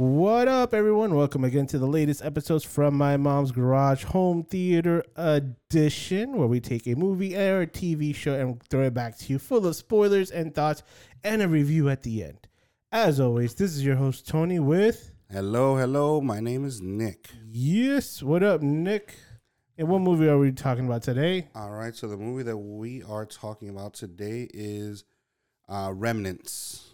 What up, everyone? Welcome again to the latest episodes from My Mom's Garage Home Theater Edition, where we take a movie or a TV show and throw it back to you full of spoilers and thoughts and a review at the end. As always, this is your host, Tony, with. Hello, hello. My name is Nick. Yes, what up, Nick? And what movie are we talking about today? All right, so the movie that we are talking about today is uh, Remnants.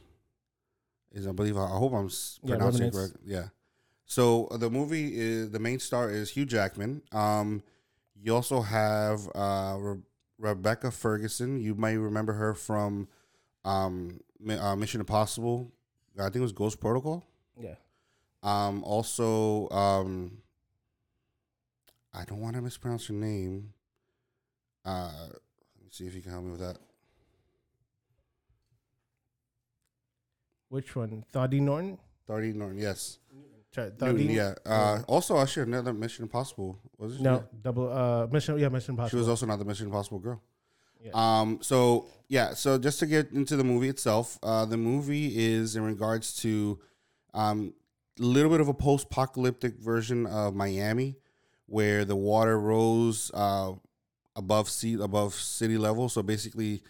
Is I believe I hope I'm Yeah, pronouncing it correct. Yeah. So uh, the movie is the main star is Hugh Jackman. Um, you also have uh, Re- Rebecca Ferguson. You might remember her from um, uh, Mission Impossible. I think it was Ghost Protocol. Yeah. Um, also, um, I don't want to mispronounce her name. Uh, let me see if you can help me with that. Which one? Thadi Norton? Darty Norton, yes. Newton, yeah. Uh, also, actually, another Mission Impossible. Was it? No, double, uh, Mission, yeah, Mission Impossible. She was also not the Mission Impossible girl. Yeah. Um. So yeah. So just to get into the movie itself, uh, the movie is in regards to, um, a little bit of a post-apocalyptic version of Miami, where the water rose uh above sea above city level. So basically,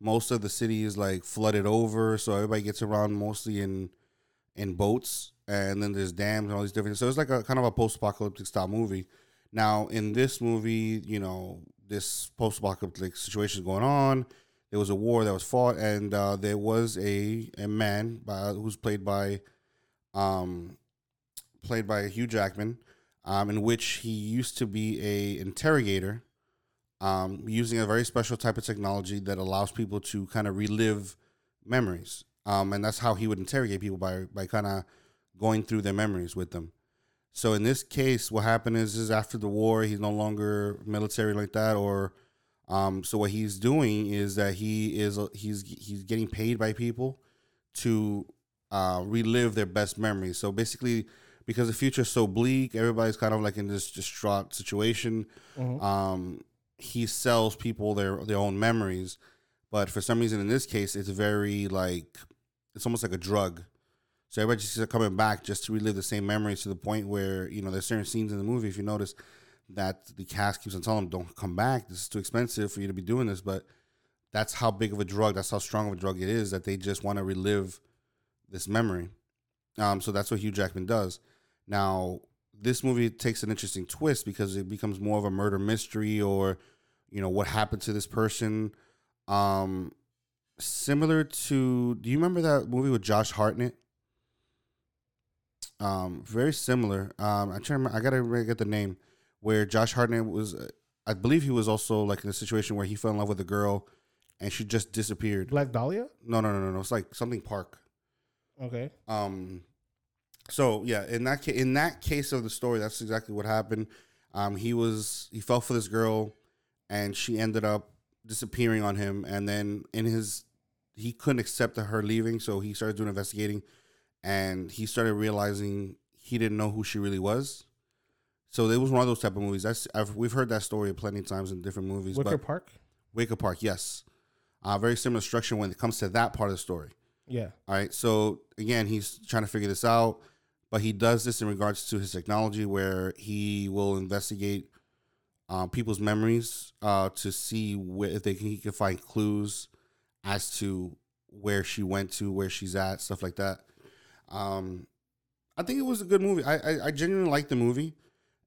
most of the city is like flooded over. So everybody gets around mostly in in boats, and then there's dams and all these different. So it's like a kind of a post-apocalyptic style movie. Now, in this movie, you know, this post-apocalyptic situation is going on. There was a war that was fought, and uh, there was a a man by, who's played by, um, played by Hugh Jackman, um, in which he used to be a interrogator, um, using a very special type of technology that allows people to kind of relive memories, um, and that's how he would interrogate people by by kind of going through their memories with them. So in this case, what happened is, is after the war, he's no longer military like that, or um, so what he's doing is that he is he's he's getting paid by people to uh, relive their best memories. So basically, because the future is so bleak, everybody's kind of like in this distraught situation. Mhm. Um, he sells people their their own memories, but for some reason in this case, it's very like it's almost like a drug. So everybody just coming back just to relive the same memories to the point where you know there's certain scenes in the movie. If you notice that the cast keeps on telling them, "Don't come back. This is too expensive for you to be doing this." But that's how big of a drug. That's how strong of a drug it is that they just want to relive this memory. Um, so that's what Hugh Jackman does. Now, this movie takes an interesting twist because it becomes more of a murder mystery, or you know what happened to this person. Um, similar to, do you remember that movie with Josh Hartnett? Um, very similar. Um, I try I gotta get the name where Josh Hartnett was. I believe he was also like in a situation where he fell in love with a girl, and she just disappeared. Black Dahlia? No, no, no, no, no. It's like something Park. Okay. Um, so yeah, in that ca- in that case of the story, that's exactly what happened. Um, he was he fell for this girl, and she ended up disappearing on him. And then in his, he couldn't accept her leaving, so he started doing investigating, and he started realizing he didn't know who she really was. So it was one of those type of movies. That's I've, we've heard that story plenty of times in different movies. Wicker but Park? Wicker Park, yes, uh, very similar structure when it comes to that part of the story. Yeah. All right. So again, he's trying to figure this out, but he does this in regards to his technology, where he will investigate uh, people's memories uh, to see where, if they can, he can find clues as to where she went to, where she's at, stuff like that. Um, I think it was a good movie. I I, I genuinely liked the movie.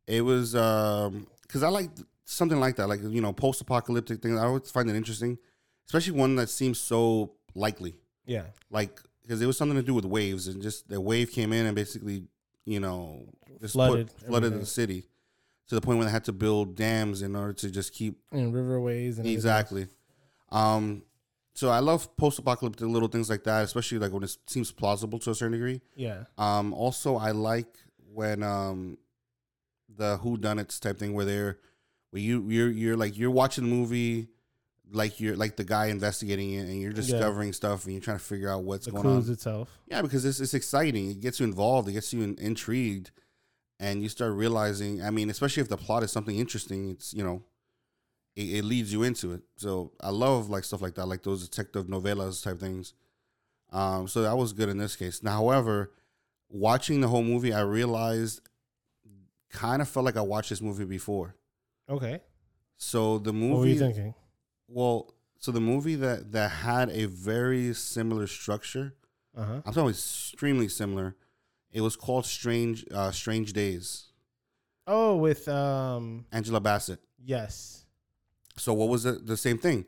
It was because I like something like that, like you know, post-apocalyptic thing. I always find it interesting, especially one that seems so likely Yeah. like because it was something to do with waves and just the wave came in and basically you know just Flooded put, flooded everything. the city to the point where they had to build dams in order to just keep And riverways and exactly um so i love post-apocalyptic little things like that especially like when it seems plausible to a certain degree. Yeah. um also i like when um the who done it type thing where they're where you you're you're like you're watching the movie like you're like the guy investigating it and you're Yeah. discovering stuff and you're trying to figure out what's The going on itself. yeah, because it's, it's exciting. It gets you involved. It gets you in, intrigued, and you start realizing. I mean, especially if the plot is something interesting, it's you know, it, it leads you into it. So I love like stuff like that, like those detective novellas type things. Um, so that was good in this case. Now, however, watching the whole movie, I realized kind of felt like I watched this movie before. Okay. So the movie What were you thinking? well, so the movie that that had a very similar structure. Uh huh. I'm talking extremely similar. It was called Strange uh, Strange Days. Oh, with um, Angela Bassett. yes. So what was the, the same thing?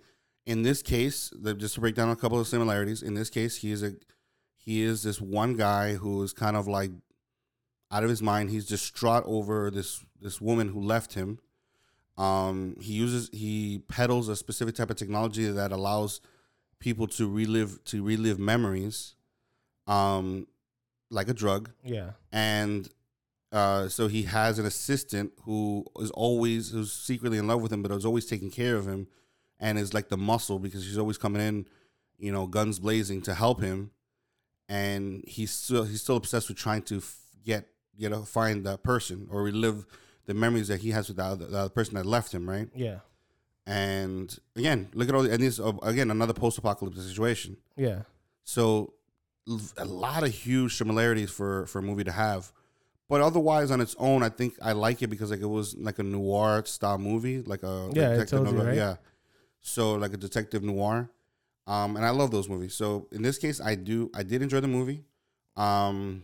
In this case, the, just to break down a couple of similarities. In this case, he is a he is this one guy who is kind of like out of his mind. He's distraught over this this woman who left him. Um, he uses he peddles a specific type of technology that allows people to relive to relive memories, um, like a drug Yeah. and uh, so he has an assistant who is always who's secretly in love with him, but is always taking care of him, and is like the muscle because she's always coming in, you know, guns blazing to help him, and he's still he's still obsessed with trying to f- get you know find that person or relive the memories that he has with the other, the other person that left him, right? Yeah. And again, look at all the, and this uh, again another post-apocalyptic situation. Yeah. So a lot of huge similarities for for a movie to have. But otherwise, on its own, I think I like it because like it was like a noir style movie, like a Yeah, detective you, right? yeah. So like a detective noir, um, and I love those movies. So in this case, I do I did enjoy the movie. Um,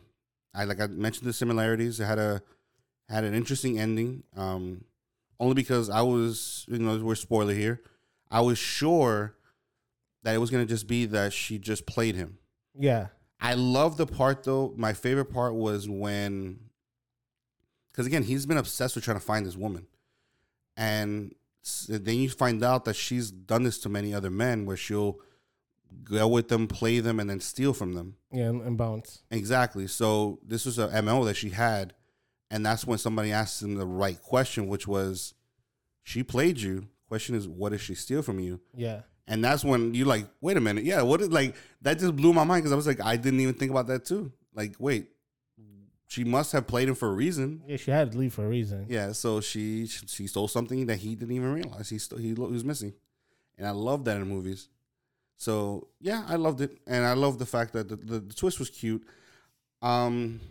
I like I mentioned the similarities. It had a had an interesting ending. Um, only because I was you know we're spoiler here. I was sure that it was gonna just be that she just played him. Yeah. I love the part though. My favorite part was when, because again, he's been obsessed with trying to find this woman, and then you find out that she's done this to many other men, where she'll go with them, play them, and then steal from them. Yeah. And, and bounce. Exactly. So this was a mo that she had, and that's when somebody asked him the right question, which was, "She played you." Question is, what did she steal from you? Yeah. And that's when you like, wait a minute, yeah, what is like that just blew my mind because I was like, I didn't even think about that too. Like, wait, she must have played him for a reason. Yeah. She had to leave for a reason. Yeah, so she she stole something that he didn't even realize he stole, he, he was missing, and I love that in movies. So yeah, I loved it, and I love the fact that the, the, the twist was cute. Um,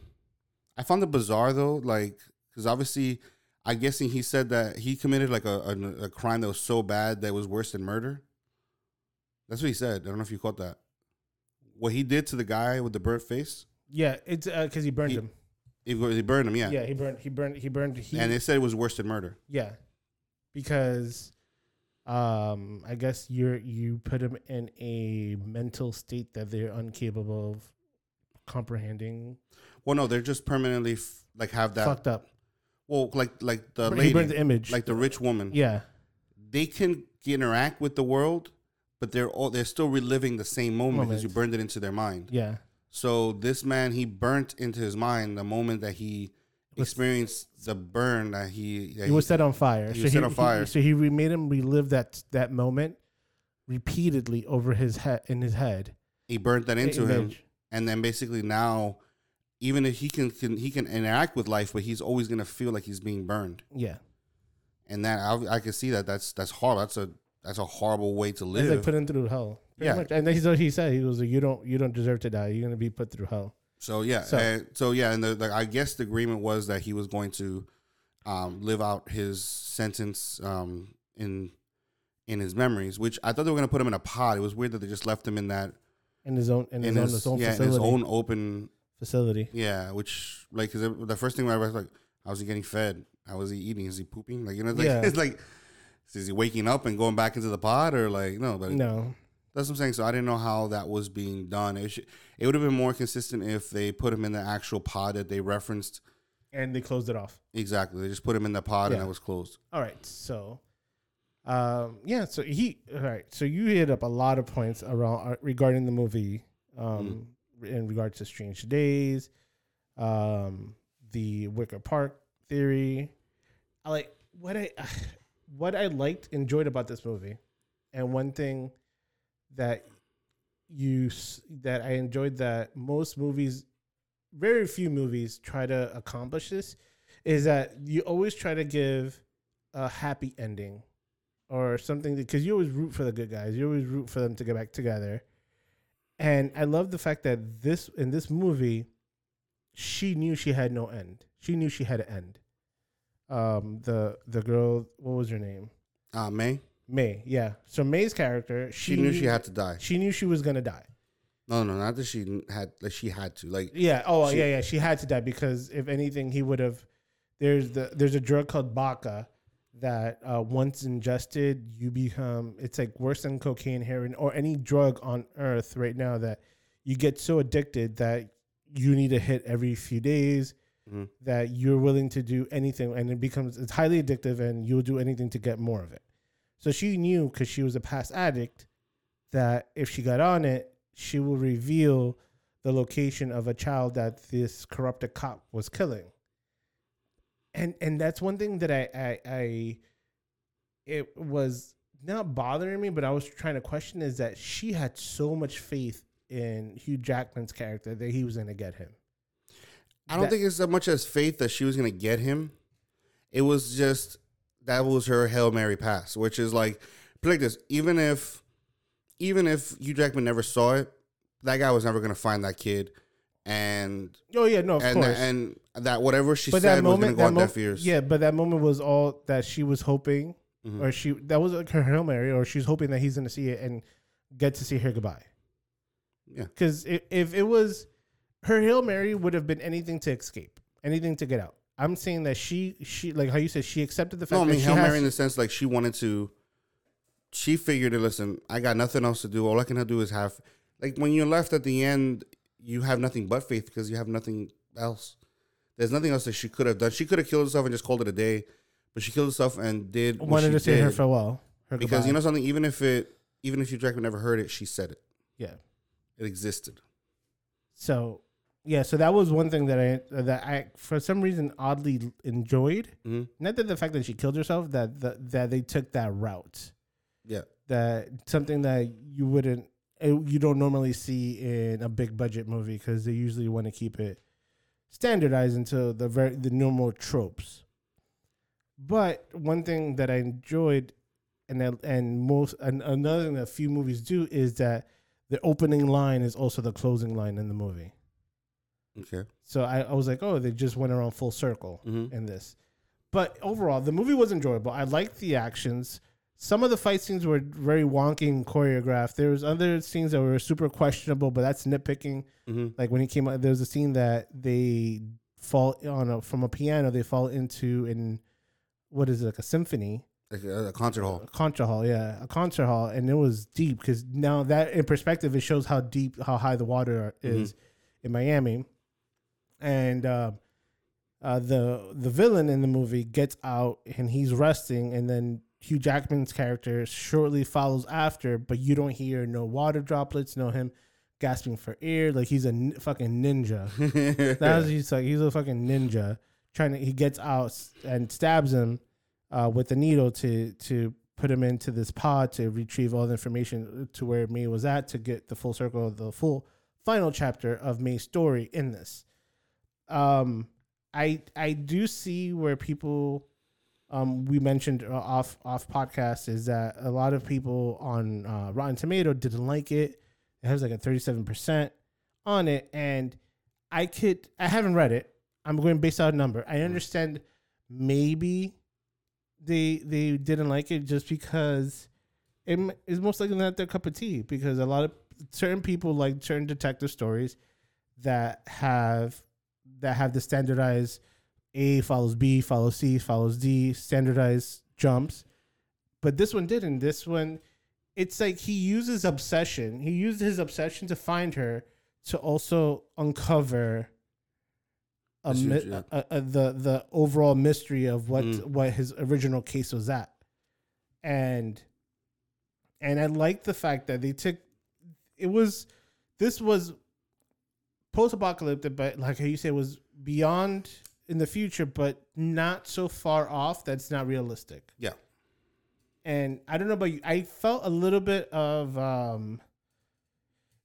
I found it bizarre though, like because obviously, I guessing he said that he committed like a, a a crime that was so bad that it was worse than murder. That's what he said. I don't know if you caught that. What he did to the guy with the burnt face, Yeah. It's because he burned He- him. he, he burned him. Yeah, Yeah. He burned. He burned. He burned. He. and they said it was worse than murder. Yeah, because um, I guess you're you put him in a mental state that they're incapable of comprehending. Well, no, they're just permanently f- like have that. Fucked up. Well, like like the he lady, burned the image. like the rich woman. yeah, They can interact with the world, but they're all they're still reliving the same moment because you burned it into their mind. yeah, So this man, he burnt into his mind the moment that he experienced the burn that he. That he was set on fire. he was set on fire. so he made him relive that that moment repeatedly over his head in his head. he burnt that into him, and then basically now, even if he can, can he can interact with life, but he's always gonna feel like he's being burned, Yeah, and that I, I can see that that's that's hard. That's a that's a horrible way to it's live. like put him through hell. Yeah. much. and he's what he said. He was like, "You don't, you don't deserve to die. You're gonna be put through hell." So yeah, So- so, so yeah, and the, the, I guess the agreement was that he was going to um, live out his sentence um, in in his memories. Which I thought they were going to put him in a pod. It was weird that they just left him in that In his own, in, in his, own, his, own yeah in his own open facility. yeah. Which like cause it- the first thing I was like, how is he getting fed? How is he eating? Is he pooping? Like you know, it's like, Yeah. it's like is he waking up and going back into the pod or like no? But No, that's what I'm saying. So I didn't know how that was being done. It should, it would have been more consistent if they put him in the actual pod that they referenced. and they closed it off. Exactly. They just put him in the pod Yeah. and it was closed. All right, so, um, yeah, so he, all right, so you hit up a lot of points around uh, regarding the movie, um, in regards to Strange Days, um, the Wicker Park theory. I like what I, what I liked, enjoyed about this movie, and one thing that you that I enjoyed that most movies, very few movies try to accomplish this, is that you always try to give a happy ending or something because you always root for the good guys. You always root for them to get back together. And I love the fact that this in this movie, she knew she had no end. She knew she had an end. Um, the the girl, what was her name? Uh, May. May. Yeah. So May's character, She, knew she had to die. she knew she was gonna die. No, no, not that she had. Like she had to. Like Yeah. Oh, She- yeah, yeah. She had to die because if anything, he would have. There's the there's a drug called Baca that uh, once ingested, you become. It's like worse than cocaine, heroin, or any drug on earth right now that you get so addicted that you need a hit every few days. Mhm. That you're willing to do anything, and it becomes it's highly addictive, and you'll do anything to get more of it. So she knew because she was a past addict that if she got on it, she will reveal the location of a child that this corrupted cop was killing. And and that's one thing that I I, I it was not bothering me, but I was trying to question is that she had so much faith in Hugh Jackman's character that he was gonna get him. I don't That- think it's so much as faith that she was gonna get him. It was just that was her hail mary pass, which is like, like this: even if, even if Hugh Jackman never saw it, that guy was never gonna find that kid, and Oh yeah, no, of and course. and that whatever she but said that was moment, gonna that go on deaf ears. yeah, but that moment was all that she was hoping, Mhm. or she that was like her hail mary, or she's hoping that he's gonna see it and get to see her goodbye. Yeah. Because if, if it was her hail mary, would have been anything to escape, anything to get out. I'm saying that she she like how you said she accepted the fact No, I that mean she hail mary in the sense like she wanted to. She figured, it. listen, I got nothing else to do. All I can do is have, like, when you're left at the end, you have nothing but faith because you have nothing else. There's nothing else that she could have done. She could have killed herself and just called it a day, but she killed herself and did what wanted to say her farewell. Her because you know something, even if it, even if you Jackman never heard it, she said it. yeah. It existed. So yeah, so that was one thing that I that I for some reason oddly enjoyed. hmm Not that the fact that she killed herself, that that, that they took that route. Yeah. that something that you wouldn't uh, you don't normally see in a big budget movie because they usually want to keep it standardized into the very the normal tropes. But one thing that I enjoyed, and that, and most and another thing that a few movies do is that the opening line is also the closing line in the movie. Okay. So I, I was like, oh, they just went around full circle hmm in this. But overall, the movie was enjoyable. I liked the actions. Some of the fight scenes were very wonky and choreographed. There was other scenes that were super questionable, but that's nitpicking. hmm Like when he came out, there was a scene that they fall on a, from a piano. They fall into in what is it like a symphony, Like a, a concert hall. a concert hall, yeah, a concert hall, and it was deep because now that in perspective, it shows how deep, how high the water is in Miami, and uh, uh, the the villain in the movie gets out and he's resting, and then Hugh Jackman's character shortly follows after, but you don't hear no water droplets, no him gasping for air, like he's a n- fucking ninja. That's he's like he's a fucking ninja trying to. He gets out and stabs him uh, with a needle to to put him into this pod to retrieve all the information to where May was at to get the full circle of the full final chapter of May's story in this. Um, I I do see where people. Um, we mentioned uh, off off podcast is that a lot of people on uh, Rotten Tomato didn't like it. It has like a thirty seven percent on it, and I could I haven't read it. I'm going based on number. I understand maybe they they didn't like it just because it is most likely not their cup of tea because a lot of certain people like certain detective stories that have that have the standardized A follows B follows C follows D standardized jumps, but this one didn't. This one, it's like he uses obsession. He used his obsession to find her to also uncover a, huge, a, a, the the overall mystery of what Mm. what his original case was at, and and I like the fact that they took it was this was post apocalyptic, but like you said, was beyond in the future, but not so far off that's not realistic. Yeah. And I don't know about you, I felt a little bit of um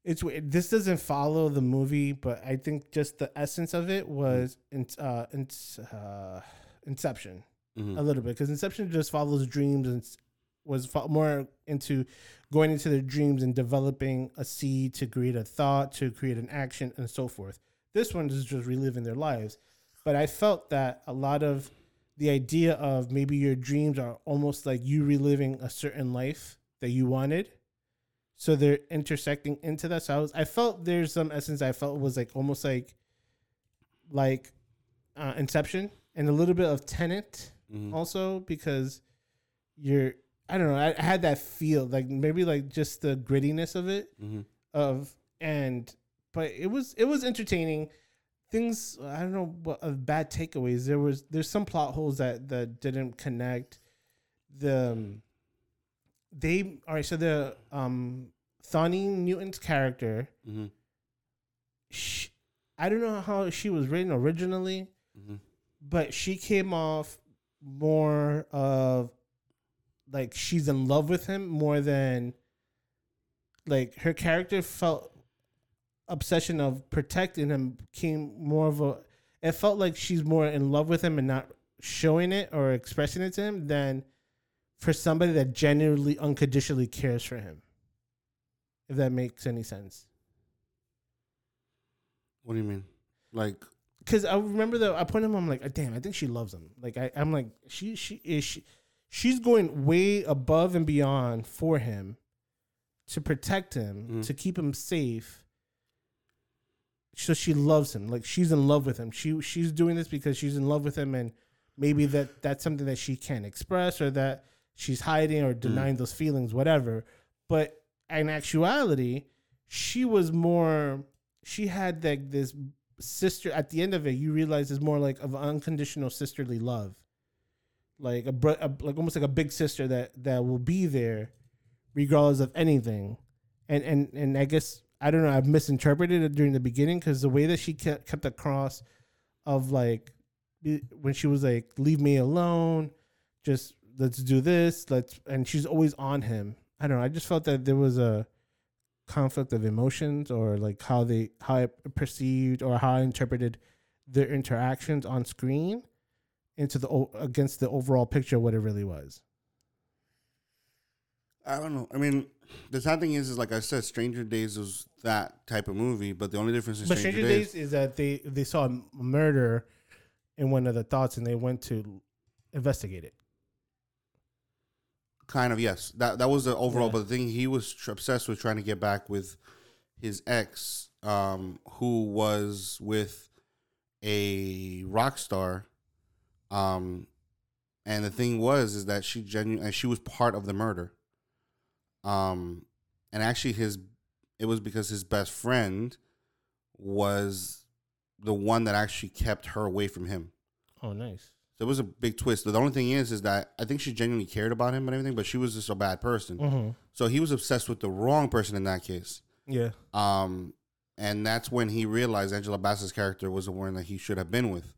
it's weird. this doesn't follow the movie, but I think just the essence of it was in, uh, in, uh, Inception Mhm. a little bit because Inception just follows dreams and was more into going into their dreams and developing a seed to create a thought, to create an action, and so forth. This one is just reliving their lives. But I felt that a lot of the idea of maybe your dreams are almost like you reliving a certain life that you wanted. So they're intersecting into that. So I was I felt there's some essence I felt was like almost like like uh, Inception and a little bit of Tenet Mhm. also because you're I don't know I, I had that feel like maybe like just the grittiness of it Mhm. of and but it was it was entertaining things i don't know what of bad takeaways there was there's some plot holes that that didn't connect the um, they all right so the um Thawny Newton's character Mhm. she, i don't know how she was written originally Mhm. but she came off more of like she's in love with him more than like her character felt obsession of protecting him came more of a it felt like she's more in love with him and not showing it or expressing it to him than for somebody that genuinely unconditionally cares for him if that makes any sense What do you mean? Like, because I remember that I put him. I'm like, damn, I think she loves him. Like I, I'm like, she, she is she, she's going way above and beyond for him to protect him, Mhm. to keep him safe. So she loves him. Like she's in love with him. She she's doing this because she's in love with him, and maybe that that's something that she can't express or that she's hiding or denying those feelings, whatever. But in actuality, she was more. She had like this sister at the end of it you realize is more like of unconditional sisterly love like a, bro- a like almost like a big sister that that will be there regardless of anything. And and and i guess i don't know i've misinterpreted it during the beginning because the way that she kept, kept across of like when she was like leave me alone. Just let's do this. Let's and she's always on him. I don't know i just felt that there was a conflict of emotions or like how they how I perceived or how I interpreted their interactions on screen into the against the overall picture of what it really was. I don't know. I mean, the sad thing is, is like I said, Stranger Days was that type of movie, but the only difference in But Stranger, Stranger Days, Days is that they they saw a murder in one of the thoughts and they went to investigate it. kind of yes, that that was the overall. Yeah. But the thing he was tr- obsessed with trying to get back with his ex, um, who was with a rock star, um, and the thing was is that she genuinely she was part of the murder. Um, and actually, his it was because his best friend was the one that actually kept her away from him. Oh, nice. So it was a big twist. The only thing is, is that I think she genuinely cared about him and everything, but she was just a bad person. Mm-hmm. So he was obsessed with the wrong person in that case. Yeah. Um, and that's when he realized Angela Bassett's character was the one that he should have been with.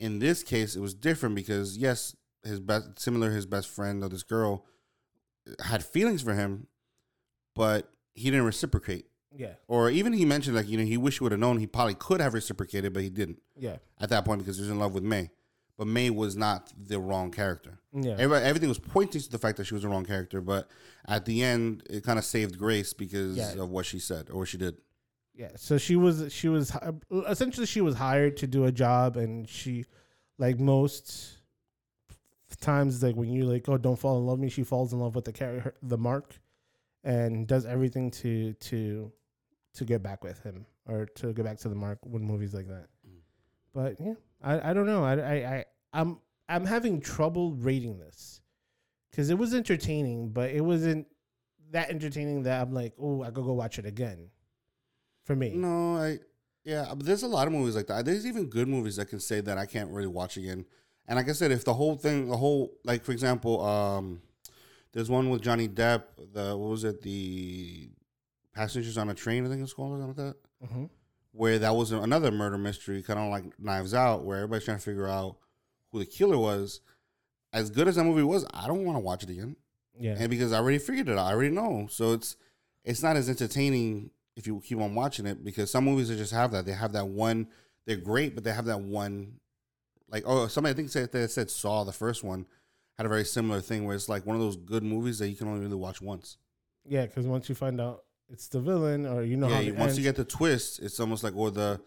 In this case, it was different because yes, his best, similar his best friend or this girl, had feelings for him, but he didn't reciprocate. Yeah. Or even he mentioned like you know he wished he would have known. He probably could have reciprocated, but he didn't Yeah. at that point because he was in love with May. But May was not the wrong character. Yeah. Everybody, everything was pointing to the fact that she was the wrong character, but at the end, it kind of saved Grace because Yeah. of what she said or what she did. Yeah, so she was she was essentially she was hired to do a job, and she, like most times, like when you like oh don't fall in love with me, she falls in love with the character, the mark, and does everything to to to get back with him or to get back to the mark when movies like that. Mm. But yeah, I I don't know. I I, I I'm I'm having trouble rating this because it was entertaining, but it wasn't that entertaining that I'm like oh I could go watch it again. For me, No, I yeah, but there's a lot of movies like that. There's even good movies that can say that I can't really watch again. And like I said, if the whole thing, the whole like for example, um, there's one with Johnny Depp. The what was it? The Passengers on a Train, I think it's called, or something like that. hmm where that was another murder mystery, kind of like Knives Out, where everybody's trying to figure out who the killer was. As good as that movie was, I don't want to watch it again, Yeah. and because I already figured it out, I already know. So it's it's not as entertaining if you keep on watching it because some movies just have that. They have that one. They're great, but they have that one. Like oh, somebody I think said they said Saw the first one had a very similar thing where it's like one of those good movies that you can only really watch once. yeah, because once you find out it's the villain, or you know yeah, how you- it once you get the twist, it's almost like or the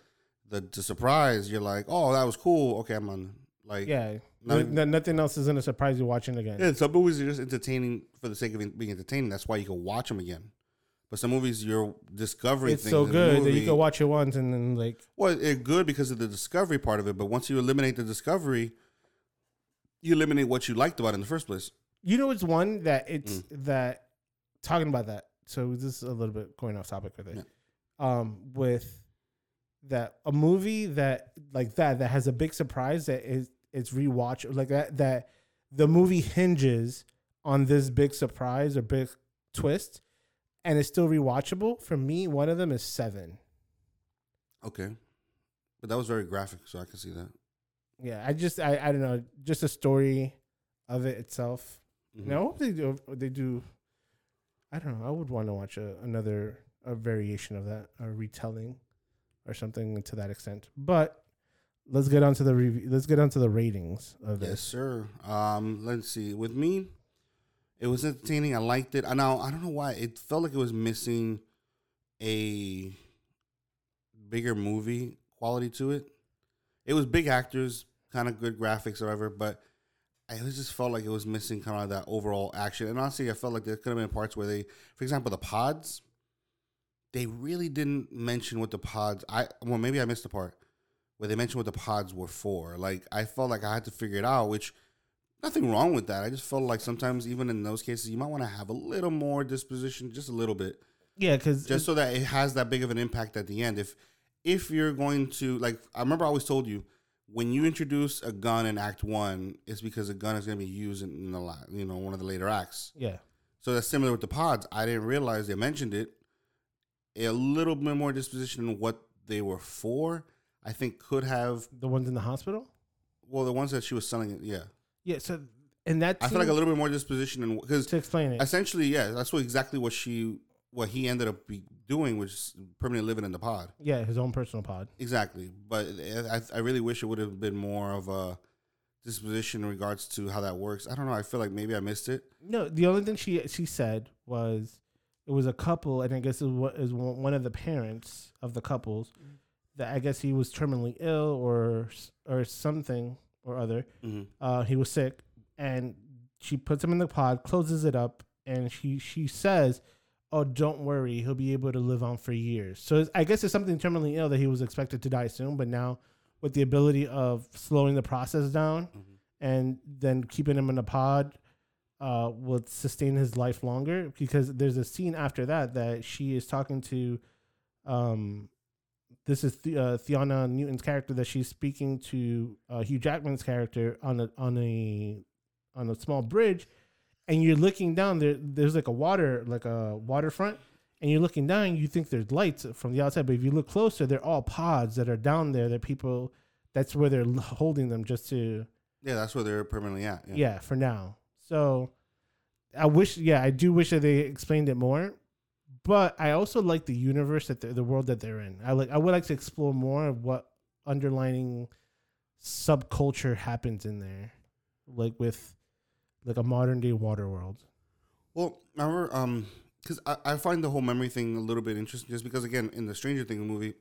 the, the surprise, you're like, oh, that was cool. Okay, I'm on. Like, Yeah. No- No- nothing else is gonna surprise you watching again. Yeah, some movies are just entertaining for the sake of being entertaining. That's why you can watch them again. But some movies you're discovering. it's things so good that you can watch it once and then like Well, it's good because of the discovery part of it. But once you eliminate the discovery, you eliminate what you liked about it in the first place. You know, it's one that it's Mm. that talking about that. So this is a little bit going off topic with it. Um, with that a movie that like that that has a big surprise that is it's rewatch like that that the movie hinges on this big surprise or big twist, and it's still rewatchable. For me, one of them is Seven. Okay, but that was very graphic, so I can see that. Yeah, I just I I don't know, just the story of it itself. Mhm. No, I hope they do. They do. I don't know. I would want to watch a, another a variation of that, a retelling, or something to that extent. But let's get on to the review. Let's get on to the ratings of Yes, this. sir. Um, let's see. With me, it was entertaining. I liked it. I know I don't know why it felt like it was missing a bigger movie quality to it. It was big actors, kind of good graphics, or whatever, but I just felt like it was missing kind of that overall action. And honestly, I felt like there could have been parts where they, for example, the pods. They really didn't mention what the pods. I well, maybe I missed the part where they mentioned what the pods were for. Like I felt like I had to figure it out, which nothing wrong with that. I just felt like sometimes even in those cases you might want to have a little more disposition, just a little bit, Yeah, because just so that it has that big of an impact at the end. If if you're going to like I remember I always told you when you introduce a gun in act 1, it's because a gun is going to be used in the la- you know, one of the later acts. yeah, So that's similar with the pods. I didn't realize they mentioned it. A little bit more disposition in what they were for, I think could have the ones in the hospital. well, the ones that she was selling yeah. Yeah, so and that I feel like a little bit more disposition and because to explain it. essentially, yeah, that's what exactly what she, what he ended up be doing, was is permanently living in the pod. yeah, his own personal pod. Exactly, but I, I really wish it would have been more of a disposition in regards to how that works. I don't know. I feel like maybe I missed it. No, the only thing she she said was it was a couple, and I guess it was, is one one of the parents of the couples mm. that I guess he was terminally ill or or something or other. Mm-hmm. Uh, he was sick, and she puts him in the pod, closes it up, and she she says, "Oh, don't worry, he'll be able to live on for years." So it's- I guess it's something terminally ill that he was expected to die soon, but now with the ability of slowing the process down Mhm. and then keeping him in a pod uh, will sustain his life longer because there's a scene after that that she is talking to um this is the, uh, Newton's character that she's speaking to uh, Hugh Jackman's character on a on a on a small bridge and you're looking down there there's like a water like a waterfront and you're looking down you think there's lights from the outside but if you look closer they're all pods that are down there that people that's where they're holding them just to Yeah, that's where they're permanently at. yeah. for now. So I wish, yeah, I do wish that they explained it more. But I also like the universe that the world that they're in. I like. I would like to explore more of what underlining subculture happens in there, like with like a modern day water world. Well, remember, um, because I, I find the whole memory thing a little bit interesting, just because again, in the Stranger Things movie,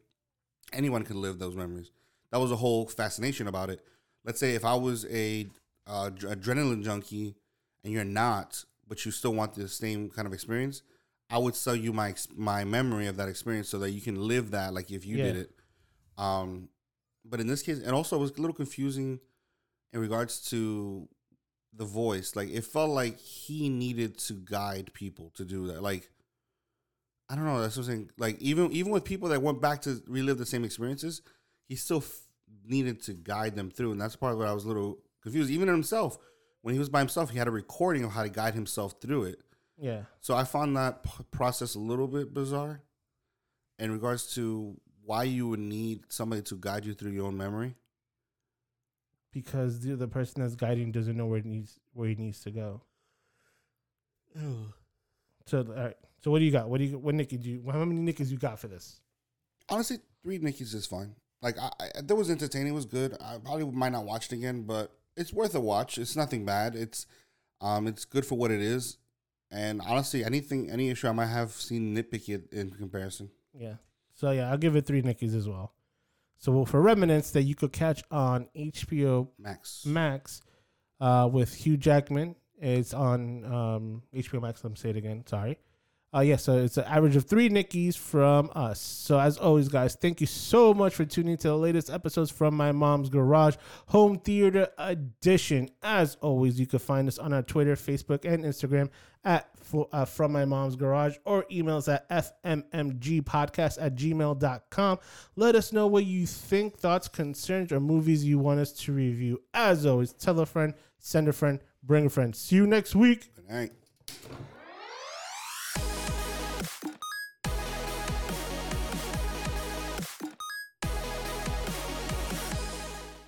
anyone can live those memories. That was a whole fascination about it. Let's say if I was a uh, adrenaline junkie and you're not, but you still want the same kind of experience, I would sell you my my memory of that experience so that you can live that like if you did it. Um, but in this case, and also it was a little confusing in regards to the voice. Like it felt like he needed to guide people to do that. Like I don't know. That's what I'm saying. Like even even with people that went back to relive the same experiences, he still f- needed to guide them through, and that's part of what I was a little confused. Even himself, when he was by himself, he had a recording of how to guide himself through it. Yeah, So I found that p- process a little bit bizarre in regards to why you would need somebody to guide you through your own memory. because the the person that's guiding doesn't know where it needs where he needs to go. So, all right. So what do you got? What do you what Nicky do? You, how many Nickies you got for this? Honestly, three Nickies is fine. Like I, I that was entertaining. It was good. I probably might not watch it again, but it's worth a watch. It's nothing bad. It's um, it's good for what it is. And honestly, anything, any issue I might have seen nitpicky it in comparison. Yeah. So yeah, I'll give it three Nickies as well. So for Remnants, that you could catch on HBO Max. Max uh, with Hugh Jackman. It's on um, HBO Max. Let me say it again. Sorry. Uh, yeah, so it's an average of three Nickies from us. So as always, guys, thank you so much for tuning to the latest episodes from my mom's garage home theater edition. As always, you can find us on our Twitter, Facebook, and Instagram at uh, from my mom's garage or email us at fmmgpodcast at gmail.com. Let us know what you think, thoughts, concerns, or movies you want us to review. As always, tell a friend, send a friend, bring a friend. See you next week. Good night.